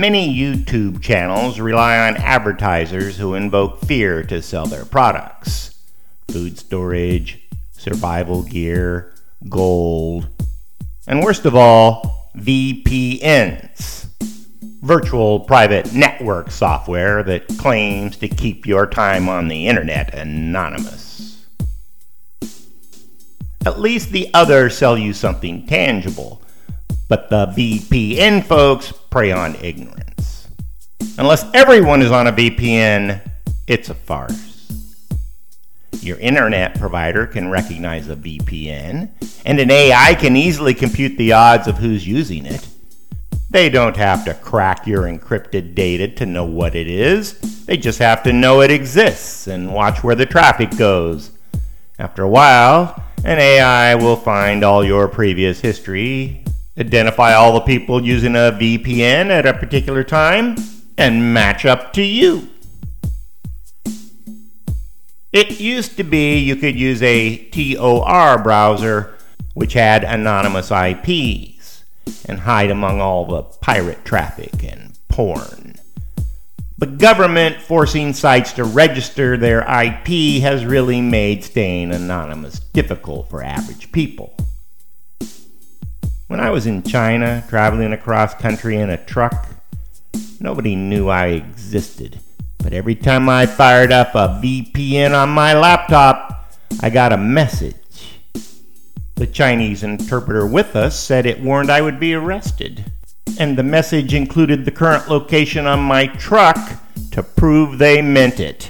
Many YouTube channels rely on advertisers who invoke fear to sell their products food storage, survival gear, gold, and worst of all, VPNs virtual private network software that claims to keep your time on the internet anonymous. At least the others sell you something tangible but the VPN folks prey on ignorance. Unless everyone is on a VPN, it's a farce. Your internet provider can recognize a VPN, and an AI can easily compute the odds of who's using it. They don't have to crack your encrypted data to know what it is. They just have to know it exists and watch where the traffic goes. After a while, an AI will find all your previous history identify all the people using a VPN at a particular time, and match up to you. It used to be you could use a Tor browser, which had anonymous IPs, and hide among all the pirate traffic and porn. But government forcing sites to register their IP has really made staying anonymous difficult for average people. When I was in China, traveling across country in a truck, nobody knew I existed. But every time I fired up a VPN on my laptop, I got a message. The Chinese interpreter with us said it warned I would be arrested. And the message included the current location on my truck to prove they meant it.